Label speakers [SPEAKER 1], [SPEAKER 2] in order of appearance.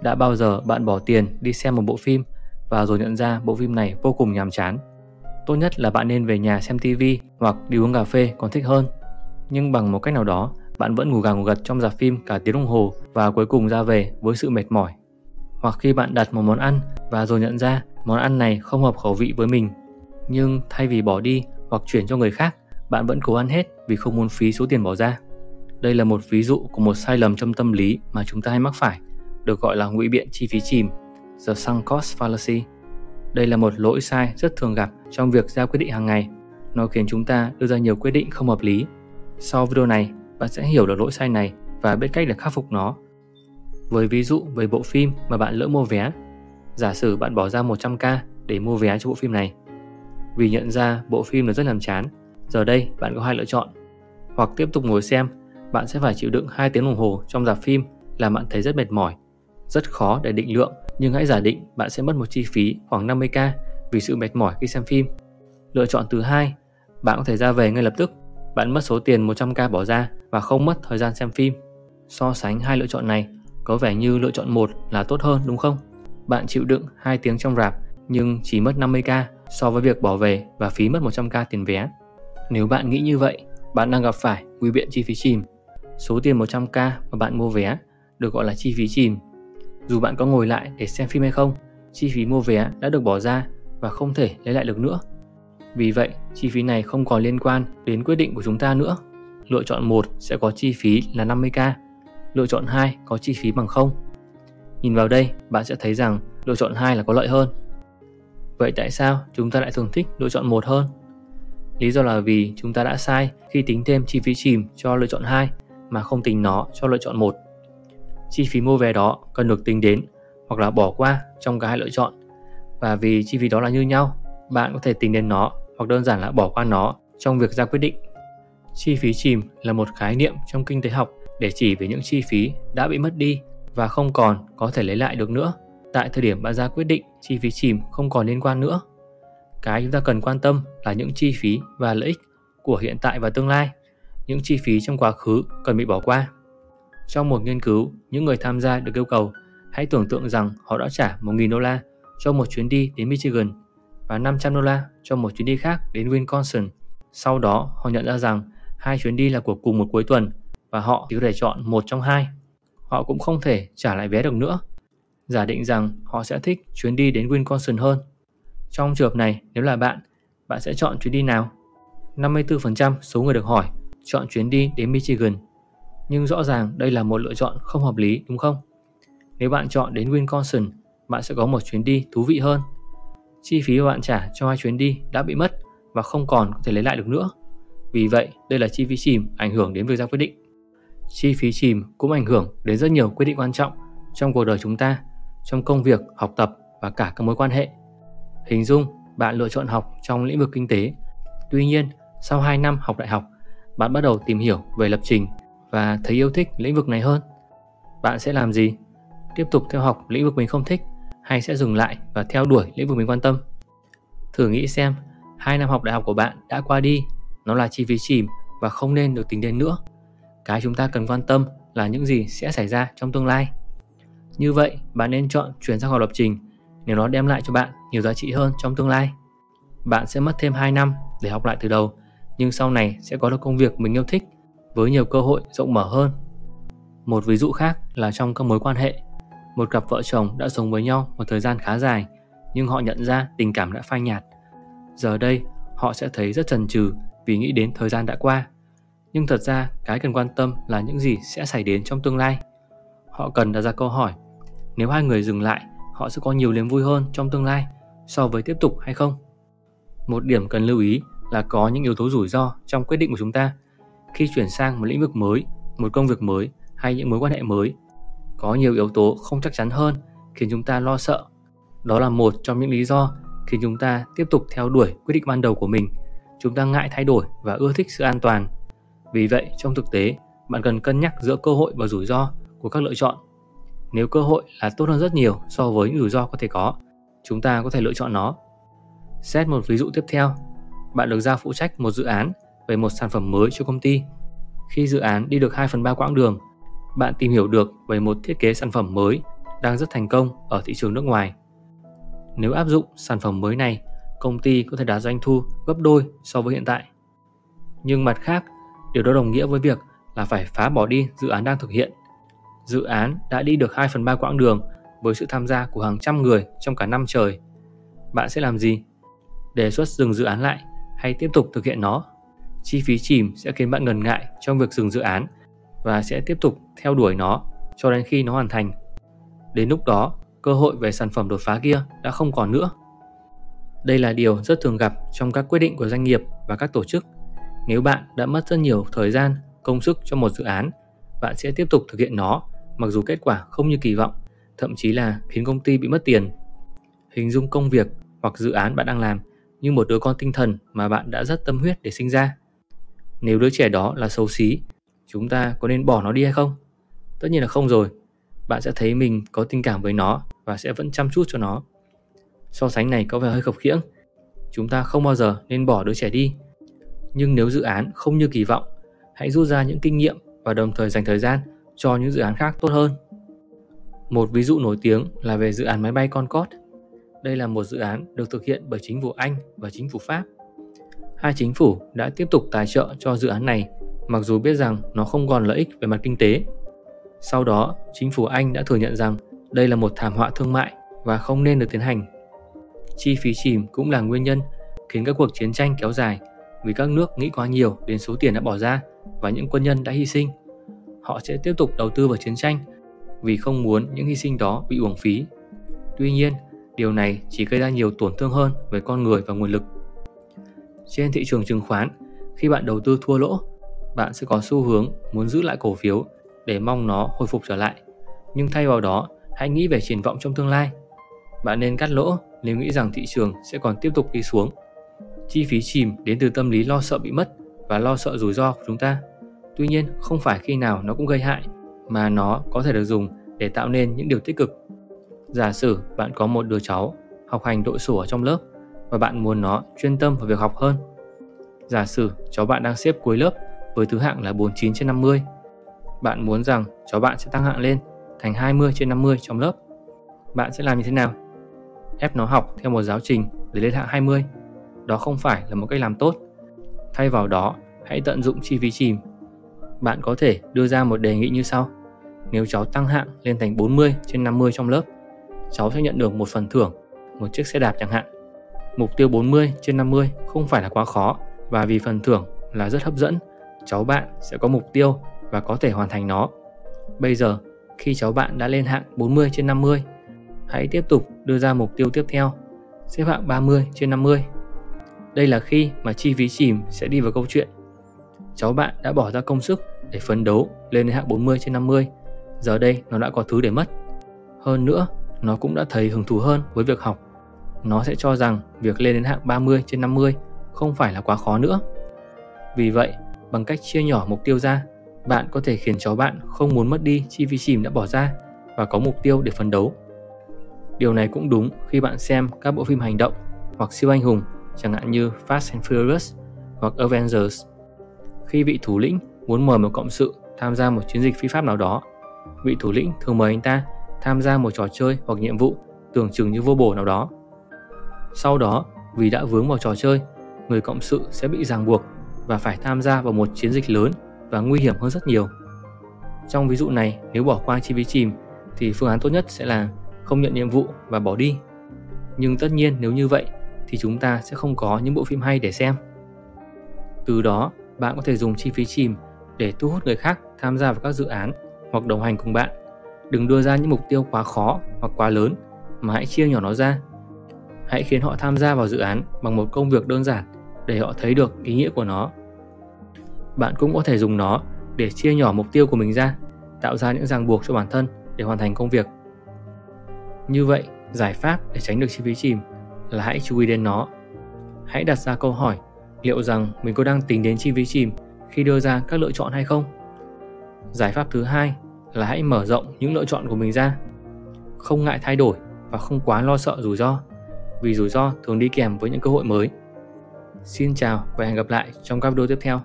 [SPEAKER 1] Đã bao giờ bạn bỏ tiền đi xem một bộ phim và rồi nhận ra bộ phim này vô cùng nhàm chán? Tốt nhất là bạn nên về nhà xem TV hoặc đi uống cà phê còn thích hơn. Nhưng bằng một cách nào đó, bạn vẫn ngủ gà ngủ gật trong dạp phim cả tiếng đồng hồ và cuối cùng ra về với sự mệt mỏi. Hoặc khi bạn đặt một món ăn và rồi nhận ra món ăn này không hợp khẩu vị với mình, nhưng thay vì bỏ đi hoặc chuyển cho người khác, bạn vẫn cố ăn hết vì không muốn phí số tiền bỏ ra. Đây là một ví dụ của một sai lầm trong tâm lý mà chúng ta hay mắc phải, được gọi là ngụy biện chi phí chìm, the sunk cost fallacy. Đây là một lỗi sai rất thường gặp trong việc ra quyết định hàng ngày. Nó khiến chúng ta đưa ra nhiều quyết định không hợp lý. Sau video này, bạn sẽ hiểu được lỗi sai này và biết cách để khắc phục nó. Với ví dụ về bộ phim mà bạn lỡ mua vé, giả sử bạn bỏ ra 100k để mua vé cho bộ phim này. Vì nhận ra bộ phim nó rất làm chán, giờ đây bạn có hai lựa chọn. Hoặc tiếp tục ngồi xem, bạn sẽ phải chịu đựng 2 tiếng đồng hồ trong dạp phim làm bạn thấy rất mệt mỏi. Rất khó để định lượng, nhưng hãy giả định bạn sẽ mất một chi phí khoảng 50k vì sự mệt mỏi khi xem phim. Lựa chọn thứ hai, bạn có thể ra về ngay lập tức. Bạn mất số tiền 100k bỏ ra và không mất thời gian xem phim. So sánh hai lựa chọn này, có vẻ như lựa chọn một là tốt hơn đúng không? Bạn chịu đựng 2 tiếng trong rạp nhưng chỉ mất 50k so với việc bỏ về và phí mất 100k tiền vé. Nếu bạn nghĩ như vậy, bạn đang gặp phải nguy biện chi phí chìm. Số tiền 100k mà bạn mua vé được gọi là chi phí chìm. Dù bạn có ngồi lại để xem phim hay không, chi phí mua vé đã được bỏ ra và không thể lấy lại được nữa. Vì vậy, chi phí này không còn liên quan đến quyết định của chúng ta nữa. Lựa chọn 1 sẽ có chi phí là 50k, lựa chọn 2 có chi phí bằng 0. Nhìn vào đây, bạn sẽ thấy rằng lựa chọn 2 là có lợi hơn. Vậy tại sao chúng ta lại thường thích lựa chọn 1 hơn? Lý do là vì chúng ta đã sai khi tính thêm chi phí chìm cho lựa chọn 2 mà không tính nó cho lựa chọn 1. Chi phí mua vé đó cần được tính đến hoặc là bỏ qua trong cả hai lựa chọn. Và vì chi phí đó là như nhau, bạn có thể tính đến nó hoặc đơn giản là bỏ qua nó trong việc ra quyết định. Chi phí chìm là một khái niệm trong kinh tế học để chỉ về những chi phí đã bị mất đi và không còn có thể lấy lại được nữa. Tại thời điểm bạn ra quyết định, chi phí chìm không còn liên quan nữa. Cái chúng ta cần quan tâm là những chi phí và lợi ích của hiện tại và tương lai. Những chi phí trong quá khứ cần bị bỏ qua. Trong một nghiên cứu, những người tham gia được yêu cầu hãy tưởng tượng rằng họ đã trả 1.000 đô la cho một chuyến đi đến Michigan và 500 đô la cho một chuyến đi khác đến Wisconsin. Sau đó, họ nhận ra rằng hai chuyến đi là của cùng một cuối tuần và họ chỉ có thể chọn một trong hai. Họ cũng không thể trả lại vé được nữa. Giả định rằng họ sẽ thích chuyến đi đến Wisconsin hơn. Trong trường hợp này, nếu là bạn, bạn sẽ chọn chuyến đi nào? 54% số người được hỏi chọn chuyến đi đến Michigan. Nhưng rõ ràng đây là một lựa chọn không hợp lý đúng không? Nếu bạn chọn đến Wisconsin, bạn sẽ có một chuyến đi thú vị hơn. Chi phí mà bạn trả cho hai chuyến đi đã bị mất và không còn có thể lấy lại được nữa. Vì vậy, đây là chi phí chìm ảnh hưởng đến việc ra quyết định. Chi phí chìm cũng ảnh hưởng đến rất nhiều quyết định quan trọng trong cuộc đời chúng ta, trong công việc, học tập và cả các mối quan hệ. Hình dung bạn lựa chọn học trong lĩnh vực kinh tế. Tuy nhiên, sau 2 năm học đại học, bạn bắt đầu tìm hiểu về lập trình và thấy yêu thích lĩnh vực này hơn. Bạn sẽ làm gì? Tiếp tục theo học lĩnh vực mình không thích hay sẽ dừng lại và theo đuổi lĩnh vực mình quan tâm? Thử nghĩ xem, hai năm học đại học của bạn đã qua đi, nó là chi phí chìm và không nên được tính đến nữa. Cái chúng ta cần quan tâm là những gì sẽ xảy ra trong tương lai. Như vậy, bạn nên chọn chuyển sang học lập trình nếu nó đem lại cho bạn nhiều giá trị hơn trong tương lai. Bạn sẽ mất thêm 2 năm để học lại từ đầu, nhưng sau này sẽ có được công việc mình yêu thích với nhiều cơ hội rộng mở hơn. Một ví dụ khác là trong các mối quan hệ. Một cặp vợ chồng đã sống với nhau một thời gian khá dài, nhưng họ nhận ra tình cảm đã phai nhạt. Giờ đây, họ sẽ thấy rất chần chừ vì nghĩ đến thời gian đã qua. Nhưng thật ra, cái cần quan tâm là những gì sẽ xảy đến trong tương lai. Họ cần đặt ra câu hỏi, nếu hai người dừng lại họ sẽ có nhiều niềm vui hơn trong tương lai so với tiếp tục hay không. Một điểm cần lưu ý là có những yếu tố rủi ro trong quyết định của chúng ta khi chuyển sang một lĩnh vực mới, một công việc mới hay những mối quan hệ mới. Có nhiều yếu tố không chắc chắn hơn khiến chúng ta lo sợ. Đó là một trong những lý do khiến chúng ta tiếp tục theo đuổi quyết định ban đầu của mình. Chúng ta ngại thay đổi và ưa thích sự an toàn. Vì vậy, trong thực tế, bạn cần cân nhắc giữa cơ hội và rủi ro của các lựa chọn nếu cơ hội là tốt hơn rất nhiều so với những rủi ro có thể có, chúng ta có thể lựa chọn nó. Xét một ví dụ tiếp theo, bạn được giao phụ trách một dự án về một sản phẩm mới cho công ty. Khi dự án đi được 2 phần 3 quãng đường, bạn tìm hiểu được về một thiết kế sản phẩm mới đang rất thành công ở thị trường nước ngoài. Nếu áp dụng sản phẩm mới này, công ty có thể đạt doanh thu gấp đôi so với hiện tại. Nhưng mặt khác, điều đó đồng nghĩa với việc là phải phá bỏ đi dự án đang thực hiện. Dự án đã đi được 2 phần 3 quãng đường với sự tham gia của hàng trăm người trong cả năm trời. Bạn sẽ làm gì? Đề xuất dừng dự án lại hay tiếp tục thực hiện nó? Chi phí chìm sẽ khiến bạn ngần ngại trong việc dừng dự án và sẽ tiếp tục theo đuổi nó cho đến khi nó hoàn thành. Đến lúc đó, cơ hội về sản phẩm đột phá kia đã không còn nữa. Đây là điều rất thường gặp trong các quyết định của doanh nghiệp và các tổ chức. Nếu bạn đã mất rất nhiều thời gian, công sức cho một dự án, bạn sẽ tiếp tục thực hiện nó mặc dù kết quả không như kỳ vọng, thậm chí là khiến công ty bị mất tiền. Hình dung công việc hoặc dự án bạn đang làm như một đứa con tinh thần mà bạn đã rất tâm huyết để sinh ra. Nếu đứa trẻ đó là xấu xí, chúng ta có nên bỏ nó đi hay không? Tất nhiên là không rồi. Bạn sẽ thấy mình có tình cảm với nó và sẽ vẫn chăm chút cho nó. So sánh này có vẻ hơi khập khiễng. Chúng ta không bao giờ nên bỏ đứa trẻ đi. Nhưng nếu dự án không như kỳ vọng, hãy rút ra những kinh nghiệm và đồng thời dành thời gian cho những dự án khác tốt hơn. Một ví dụ nổi tiếng là về dự án máy bay Concorde. Đây là một dự án được thực hiện bởi chính phủ Anh và chính phủ Pháp. Hai chính phủ đã tiếp tục tài trợ cho dự án này mặc dù biết rằng nó không còn lợi ích về mặt kinh tế. Sau đó, chính phủ Anh đã thừa nhận rằng đây là một thảm họa thương mại và không nên được tiến hành. Chi phí chìm cũng là nguyên nhân khiến các cuộc chiến tranh kéo dài vì các nước nghĩ quá nhiều đến số tiền đã bỏ ra và những quân nhân đã hy sinh. Họ sẽ tiếp tục đầu tư vào chiến tranh vì không muốn những hy sinh đó bị uổng phí. Tuy nhiên, điều này chỉ gây ra nhiều tổn thương hơn về con người và nguồn lực. Trên thị trường chứng khoán, khi bạn đầu tư thua lỗ, bạn sẽ có xu hướng muốn giữ lại cổ phiếu để mong nó hồi phục trở lại. Nhưng thay vào đó, hãy nghĩ về triển vọng trong tương lai. Bạn nên cắt lỗ nếu nghĩ rằng thị trường sẽ còn tiếp tục đi xuống. Chi phí chìm đến từ tâm lý lo sợ bị mất và lo sợ rủi ro của chúng ta. Tuy nhiên, không phải khi nào nó cũng gây hại, mà nó có thể được dùng để tạo nên những điều tích cực. Giả sử bạn có một đứa cháu học hành đội sổ ở trong lớp và bạn muốn nó chuyên tâm vào việc học hơn. Giả sử cháu bạn đang xếp cuối lớp với thứ hạng là 49 trên 50. Bạn muốn rằng cháu bạn sẽ tăng hạng lên thành 20 trên 50 trong lớp. Bạn sẽ làm như thế nào? Ép nó học theo một giáo trình để lên hạng 20. Đó không phải là một cách làm tốt. Thay vào đó, hãy tận dụng chi phí chìm. Bạn có thể đưa ra một đề nghị như sau. Nếu cháu tăng hạng lên thành 40 trên 50 trong lớp, cháu sẽ nhận được một phần thưởng, một chiếc xe đạp chẳng hạn. Mục tiêu 40 trên 50 không phải là quá khó và vì phần thưởng là rất hấp dẫn, cháu bạn sẽ có mục tiêu và có thể hoàn thành nó. Bây giờ, khi cháu bạn đã lên hạng 40 trên 50, hãy tiếp tục đưa ra mục tiêu tiếp theo, xếp hạng 30 trên 50. Đây là khi mà chi phí chìm sẽ đi vào câu chuyện. Cháu bạn đã bỏ ra công sức để phấn đấu lên đến hạng 40 trên 50. Giờ đây nó đã có thứ để mất. Hơn nữa, nó cũng đã thấy hứng thú hơn với việc học. Nó sẽ cho rằng việc lên đến hạng 30 trên 50 không phải là quá khó nữa. Vì vậy, bằng cách chia nhỏ mục tiêu ra, bạn có thể khiến chó bạn không muốn mất đi chi phí chìm đã bỏ ra và có mục tiêu để phấn đấu. Điều này cũng đúng khi bạn xem các bộ phim hành động hoặc siêu anh hùng chẳng hạn như Fast and Furious hoặc Avengers. Khi vị thủ lĩnh muốn mời một cộng sự tham gia một chiến dịch phi pháp nào đó, vị thủ lĩnh thường mời anh ta tham gia một trò chơi hoặc nhiệm vụ tưởng chừng như vô bổ nào đó. Sau đó, vì đã vướng vào trò chơi, người cộng sự sẽ bị ràng buộc và phải tham gia vào một chiến dịch lớn và nguy hiểm hơn rất nhiều. Trong ví dụ này, nếu bỏ qua chi phí chìm thì phương án tốt nhất sẽ là không nhận nhiệm vụ và bỏ đi. Nhưng tất nhiên nếu như vậy thì chúng ta sẽ không có những bộ phim hay để xem. Từ đó, bạn có thể dùng chi phí chìm để thu hút người khác tham gia vào các dự án hoặc đồng hành cùng bạn. Đừng đưa ra những mục tiêu quá khó hoặc quá lớn mà hãy chia nhỏ nó ra. Hãy khiến họ tham gia vào dự án bằng một công việc đơn giản để họ thấy được ý nghĩa của nó. Bạn cũng có thể dùng nó để chia nhỏ mục tiêu của mình ra, tạo ra những ràng buộc cho bản thân để hoàn thành công việc. Như vậy, giải pháp để tránh được chi phí chìm là hãy chú ý đến nó. Hãy đặt ra câu hỏi liệu rằng mình có đang tính đến chi phí chìm khi đưa ra các lựa chọn hay không. Giải pháp thứ hai là hãy mở rộng những lựa chọn của mình ra. Không ngại thay đổi và không quá lo sợ rủi ro, vì rủi ro thường đi kèm với những cơ hội mới. Xin chào và hẹn gặp lại trong các video tiếp theo.